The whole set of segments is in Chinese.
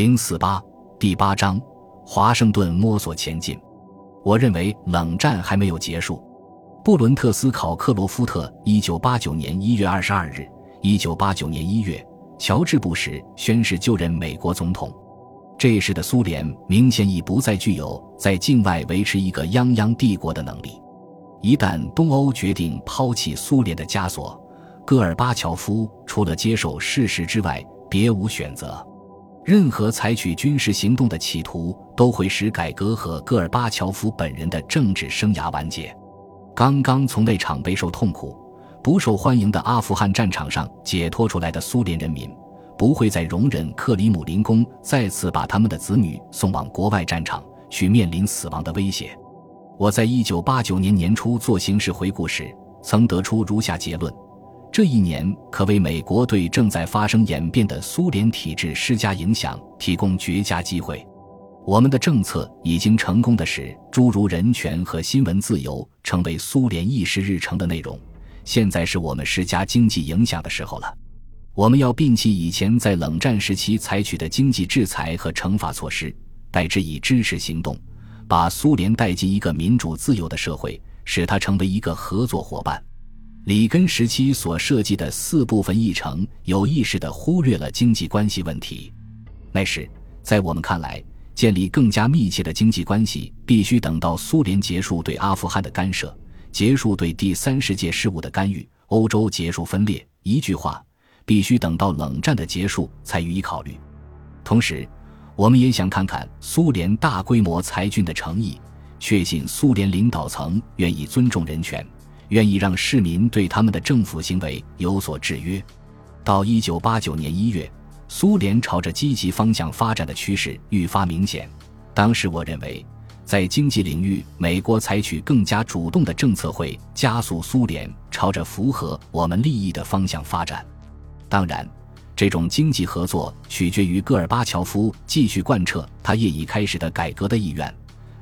零四八第八章，华盛顿摸索前进。我认为冷战还没有结束。布伦特斯考克罗夫特，一九八九年一月二十二日，一九八九年一月，乔治布什宣誓就任美国总统。这时的苏联明显已不再具有在境外维持一个泱泱帝国的能力。一旦东欧决定抛弃苏联的枷锁，戈尔巴乔夫除了接受事实之外，别无选择。任何采取军事行动的企图，都会使改革和戈尔巴乔夫本人的政治生涯完结。刚刚从那场备受痛苦、不受欢迎的阿富汗战场上解脱出来的苏联人民，不会再容忍克里姆林宫再次把他们的子女送往国外战场去面临死亡的威胁。我在一九八九年年初做形势回顾时，曾得出如下结论。这一年可为美国对正在发生演变的苏联体制施加影响提供绝佳机会。我们的政策已经成功的使诸如人权和新闻自由成为苏联议事日程的内容。现在是我们施加经济影响的时候了。我们要摒弃以前在冷战时期采取的经济制裁和惩罚措施，代之以支持行动，把苏联带进一个民主自由的社会，使它成为一个合作伙伴。里根时期所设计的四部分议程有意识地忽略了经济关系问题。那时，在我们看来，建立更加密切的经济关系必须等到苏联结束对阿富汗的干涉，结束对第三世界事务的干预，欧洲结束分裂。一句话，必须等到冷战的结束才予以考虑。同时，我们也想看看苏联大规模裁军的诚意，确信苏联领导层愿意尊重人权。愿意让市民对他们的政府行为有所制约。到一九八九年一月，苏联朝着积极方向发展的趋势愈发明显。当时我认为，在经济领域，美国采取更加主动的政策会加速苏联朝着符合我们利益的方向发展。当然，这种经济合作取决于戈尔巴乔夫继续贯彻他业已开始的改革的意愿。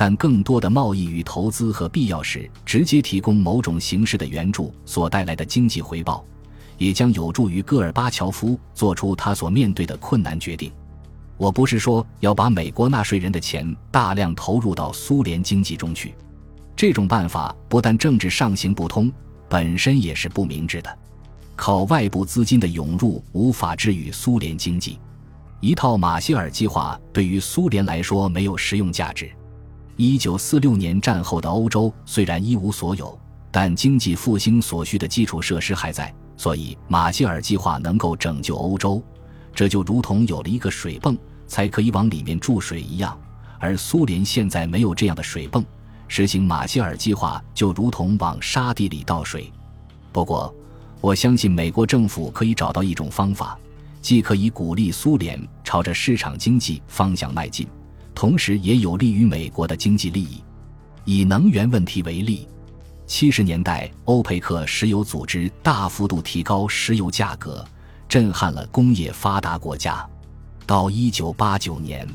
但更多的贸易与投资和必要时直接提供某种形式的援助所带来的经济回报，也将有助于戈尔巴乔夫做出他所面对的困难决定。我不是说要把美国纳税人的钱大量投入到苏联经济中去，这种办法不但政治上行不通，本身也是不明智的。靠外部资金的涌入无法治愈苏联经济，一套马歇尔计划对于苏联来说没有实用价值。一九四六年战后的欧洲虽然一无所有，但经济复兴所需的基础设施还在，所以马歇尔计划能够拯救欧洲。这就如同有了一个水泵，才可以往里面注水一样。而苏联现在没有这样的水泵，实行马歇尔计划就如同往沙地里倒水。不过，我相信美国政府可以找到一种方法，既可以鼓励苏联朝着市场经济方向迈进。同时也有利于美国的经济利益。以能源问题为例，七十年代欧佩克石油组织大幅度提高石油价格，震撼了工业发达国家。到一九八九年，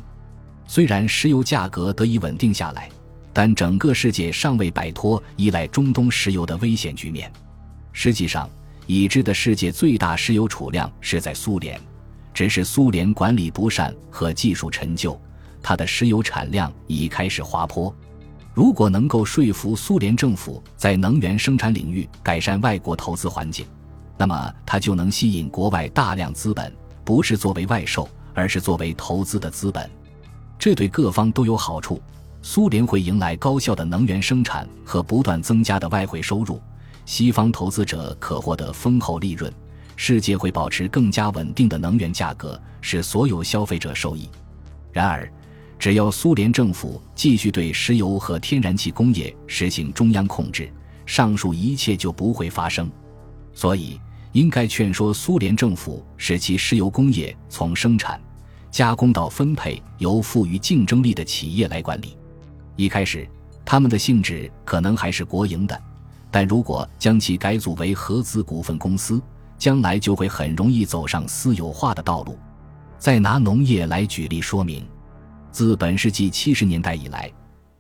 虽然石油价格得以稳定下来，但整个世界尚未摆脱依赖中东石油的危险局面。实际上，已知的世界最大石油储量是在苏联，只是苏联管理不善和技术陈旧。它的石油产量已开始滑坡。如果能够说服苏联政府在能源生产领域改善外国投资环境，那么它就能吸引国外大量资本，不是作为外售，而是作为投资的资本。这对各方都有好处。苏联会迎来高效的能源生产和不断增加的外汇收入，西方投资者可获得丰厚利润，世界会保持更加稳定的能源价格，使所有消费者受益。然而，只要苏联政府继续对石油和天然气工业实行中央控制，上述一切就不会发生。所以，应该劝说苏联政府使其石油工业从生产、加工到分配由富于竞争力的企业来管理。一开始，他们的性质可能还是国营的，但如果将其改组为合资股份公司，将来就会很容易走上私有化的道路。再拿农业来举例说明。自本世纪七十年代以来，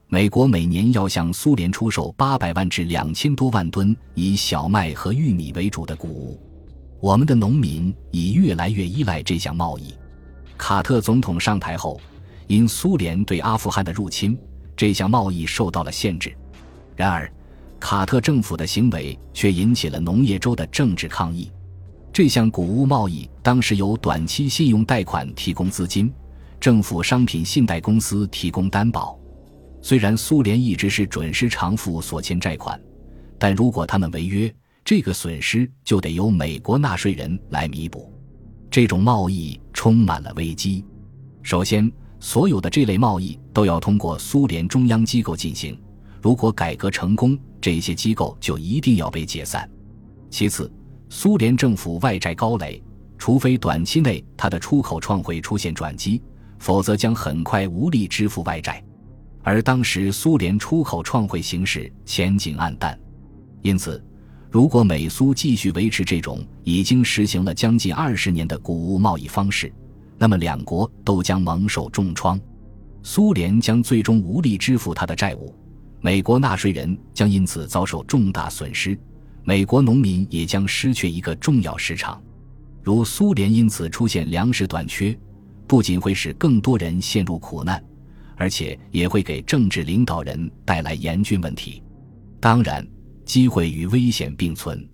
美国每年要向苏联出售八百万至两千多万吨以小麦和玉米为主的谷物。我们的农民已越来越依赖这项贸易。卡特总统上台后，因苏联对阿富汗的入侵，这项贸易受到了限制。然而，卡特政府的行为却引起了农业州的政治抗议。这项谷物贸易当时由短期信用贷款提供资金，政府商品信贷公司提供担保。虽然苏联一直是准时偿付所欠债款，但如果他们违约，这个损失就得由美国纳税人来弥补。这种贸易充满了危机。首先，所有的这类贸易都要通过苏联中央机构进行。如果改革成功，这些机构就一定要被解散。其次，苏联政府外债高垒，除非短期内它的出口创会出现转机，否则将很快无力支付外债。而当时苏联出口创汇形势前景暗淡，因此，如果美苏继续维持这种已经实行了将近二十年的谷物贸易方式，那么两国都将蒙受重创。苏联将最终无力支付他的债务。美国纳税人将因此遭受重大损失，美国农民也将失去一个重要市场。如苏联因此出现粮食短缺，不仅会使更多人陷入苦难，而且也会给政治领导人带来严峻问题。当然，机会与危险并存。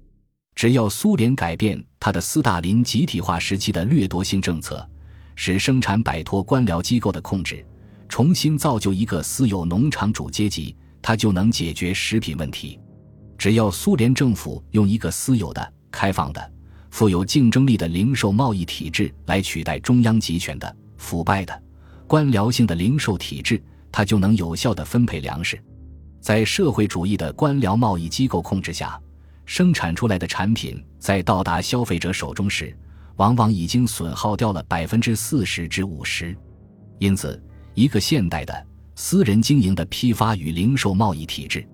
只要苏联改变他的斯大林集体化时期的掠夺性政策，使生产摆脱官僚机构的控制，重新造就一个私有农场主阶级。它就能解决食品问题。只要苏联政府用一个私有的、开放的、富有竞争力的零售贸易体制来取代中央集权的、腐败的、官僚性的零售体制，它就能有效地分配粮食。在社会主义的官僚贸易机构控制下，生产出来的产品在到达消费者手中时，往往已经损耗掉了百分之四十至五十。因此，一个现代的。私人经营的批发与零售贸易体制，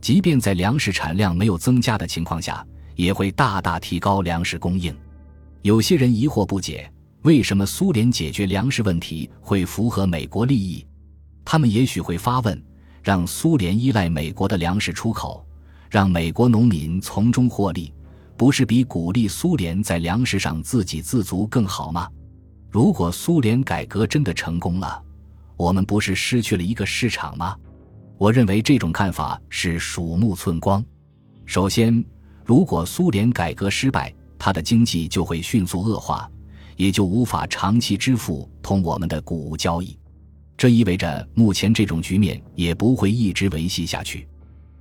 即便在粮食产量没有增加的情况下，也会大大提高粮食供应。有些人疑惑不解，为什么苏联解决粮食问题会符合美国利益？他们也许会发问：让苏联依赖美国的粮食出口，让美国农民从中获利，不是比鼓励苏联在粮食上自给自足更好吗？如果苏联改革真的成功了，我们不是失去了一个市场吗？我认为这种看法是鼠目寸光。首先，如果苏联改革失败，它的经济就会迅速恶化，也就无法长期支付同我们的谷物交易。这意味着目前这种局面也不会一直维系下去。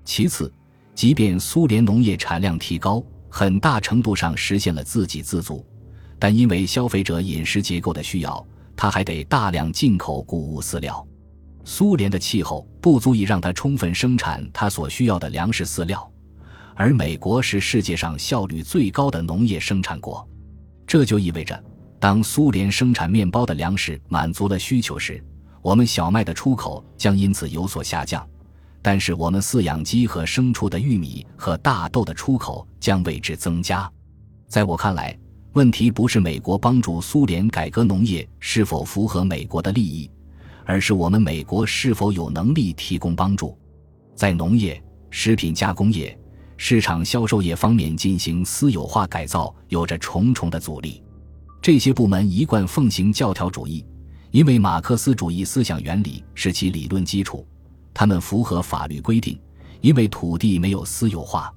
其次，即便苏联农业产量提高，很大程度上实现了自给自足，但因为消费者饮食结构的需要。他还得大量进口谷物饲料，苏联的气候不足以让他充分生产他所需要的粮食饲料，而美国是世界上效率最高的农业生产国，这就意味着，当苏联生产面包的粮食满足了需求时，我们小麦的出口将因此有所下降，但是我们饲养鸡和牲畜的玉米和大豆的出口将为之增加。在我看来。问题不是美国帮助苏联改革农业是否符合美国的利益，而是我们美国是否有能力提供帮助。在农业、食品加工业、市场销售业方面进行私有化改造，有着重重的阻力。这些部门一贯奉行教条主义，因为马克思主义思想原理是其理论基础。他们符合法律规定，因为土地没有私有化。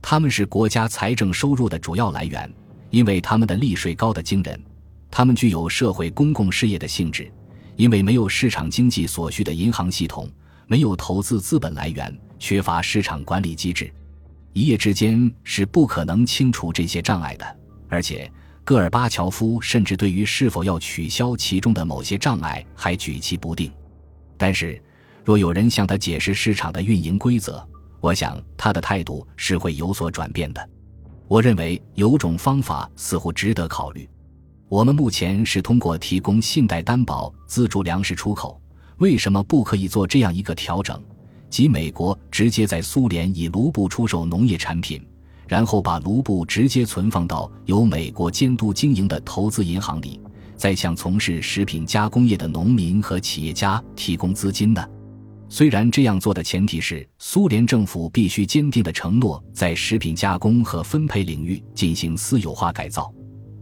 他们是国家财政收入的主要来源。因为他们的利税高得惊人，他们具有社会公共事业的性质，因为没有市场经济所需的银行系统，没有投资资本来源，缺乏市场管理机制，一夜之间是不可能清除这些障碍的。而且，戈尔巴乔夫甚至对于是否要取消其中的某些障碍还举棋不定。但是，若有人向他解释市场的运营规则，我想他的态度是会有所转变的。我认为有种方法似乎值得考虑。我们目前是通过提供信贷担保资助粮食出口，为什么不可以做这样一个调整？即美国直接在苏联以卢布出售农业产品，然后把卢布直接存放到由美国监督经营的投资银行里，再向从事食品加工业的农民和企业家提供资金呢？虽然这样做的前提是苏联政府必须坚定地承诺在食品加工和分配领域进行私有化改造，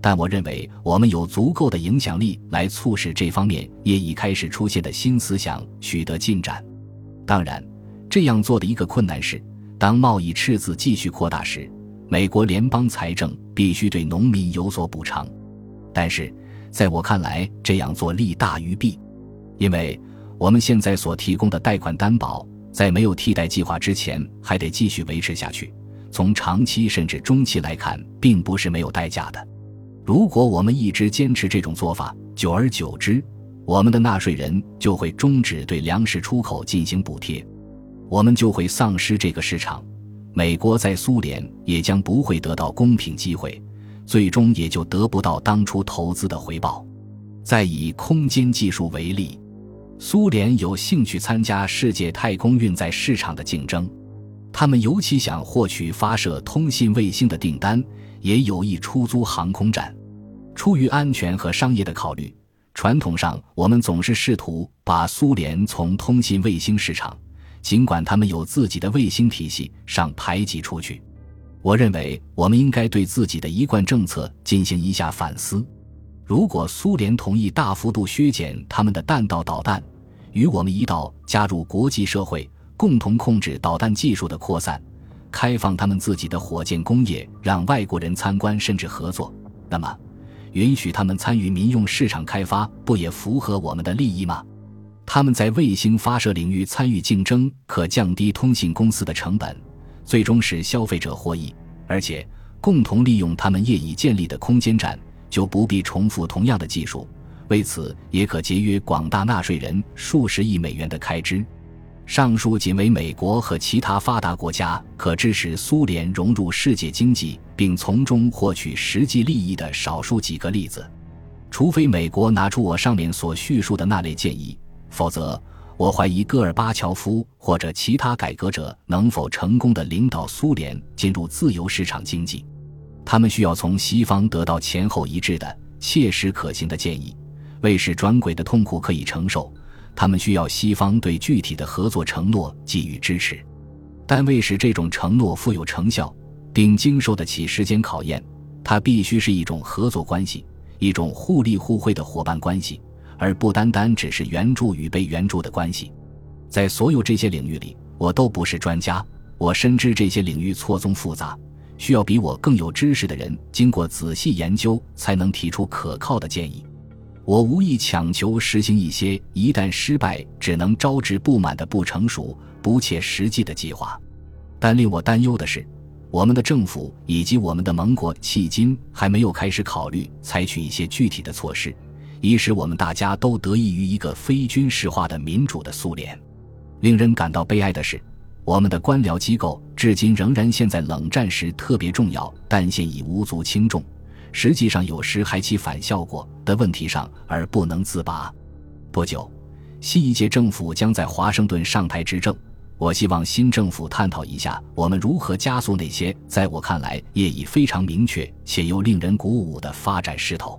但我认为我们有足够的影响力来促使这方面也已开始出现的新思想取得进展。当然，这样做的一个困难是，当贸易赤字继续扩大时，美国联邦财政必须对农民有所补偿。但是，在我看来，这样做利大于弊，因为我们现在所提供的贷款担保，在没有替代计划之前还得继续维持下去。从长期甚至中期来看，并不是没有代价的。如果我们一直坚持这种做法，久而久之，我们的纳税人就会终止对粮食出口进行补贴，我们就会丧失这个市场。美国在苏联也将不会得到公平机会，最终也就得不到当初投资的回报。再以空间技术为例，苏联有兴趣参加世界太空运载市场的竞争，他们尤其想获取发射通信卫星的订单。也有意出租航空站，出于安全和商业的考虑，传统上我们总是试图把苏联从通信卫星市场，尽管他们有自己的卫星体系上排挤出去。我认为我们应该对自己的一贯政策进行一下反思。如果苏联同意大幅度削减他们的弹道导弹，与我们一道加入国际社会，共同控制导弹技术的扩散。开放他们自己的火箭工业，让外国人参观甚至合作，那么，允许他们参与民用市场开发，不也符合我们的利益吗？他们在卫星发射领域参与竞争，可降低通信公司的成本，最终使消费者获益。而且，共同利用他们业已建立的空间站，就不必重复同样的技术，为此也可节约广大纳税人数十亿美元的开支。上述仅为美国和其他发达国家可支持苏联融入世界经济并从中获取实际利益的少数几个例子。除非美国拿出我上面所叙述的那类建议，否则我怀疑戈尔巴乔夫或者其他改革者能否成功的领导苏联进入自由市场经济。他们需要从西方得到前后一致的、切实可行的建议，为使转轨的痛苦可以承受。他们需要西方对具体的合作承诺给予支持，但为使这种承诺富有成效，并经受得起时间考验，它必须是一种合作关系，一种互利互惠的伙伴关系，而不单单只是援助与被援助的关系。在所有这些领域里，我都不是专家，我深知这些领域错综复杂，需要比我更有知识的人经过仔细研究才能提出可靠的建议。我无意强求实行一些一旦失败只能招致不满的不成熟、不切实际的计划，但令我担忧的是，我们的政府以及我们的盟国迄今还没有开始考虑采取一些具体的措施，以使我们大家都得益于一个非军事化的民主的苏联。令人感到悲哀的是，我们的官僚机构至今仍然陷在冷战时特别重要但现已无足轻重。实际上，有时还起反效果的问题上而不能自拔。不久，新一届政府将在华盛顿上台执政。我希望新政府探讨一下，我们如何加速那些在我看来业已非常明确且又令人鼓舞的发展势头。